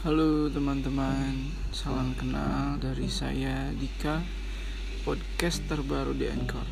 Halo teman-teman, salam kenal dari saya Dika, podcast terbaru di Anchor.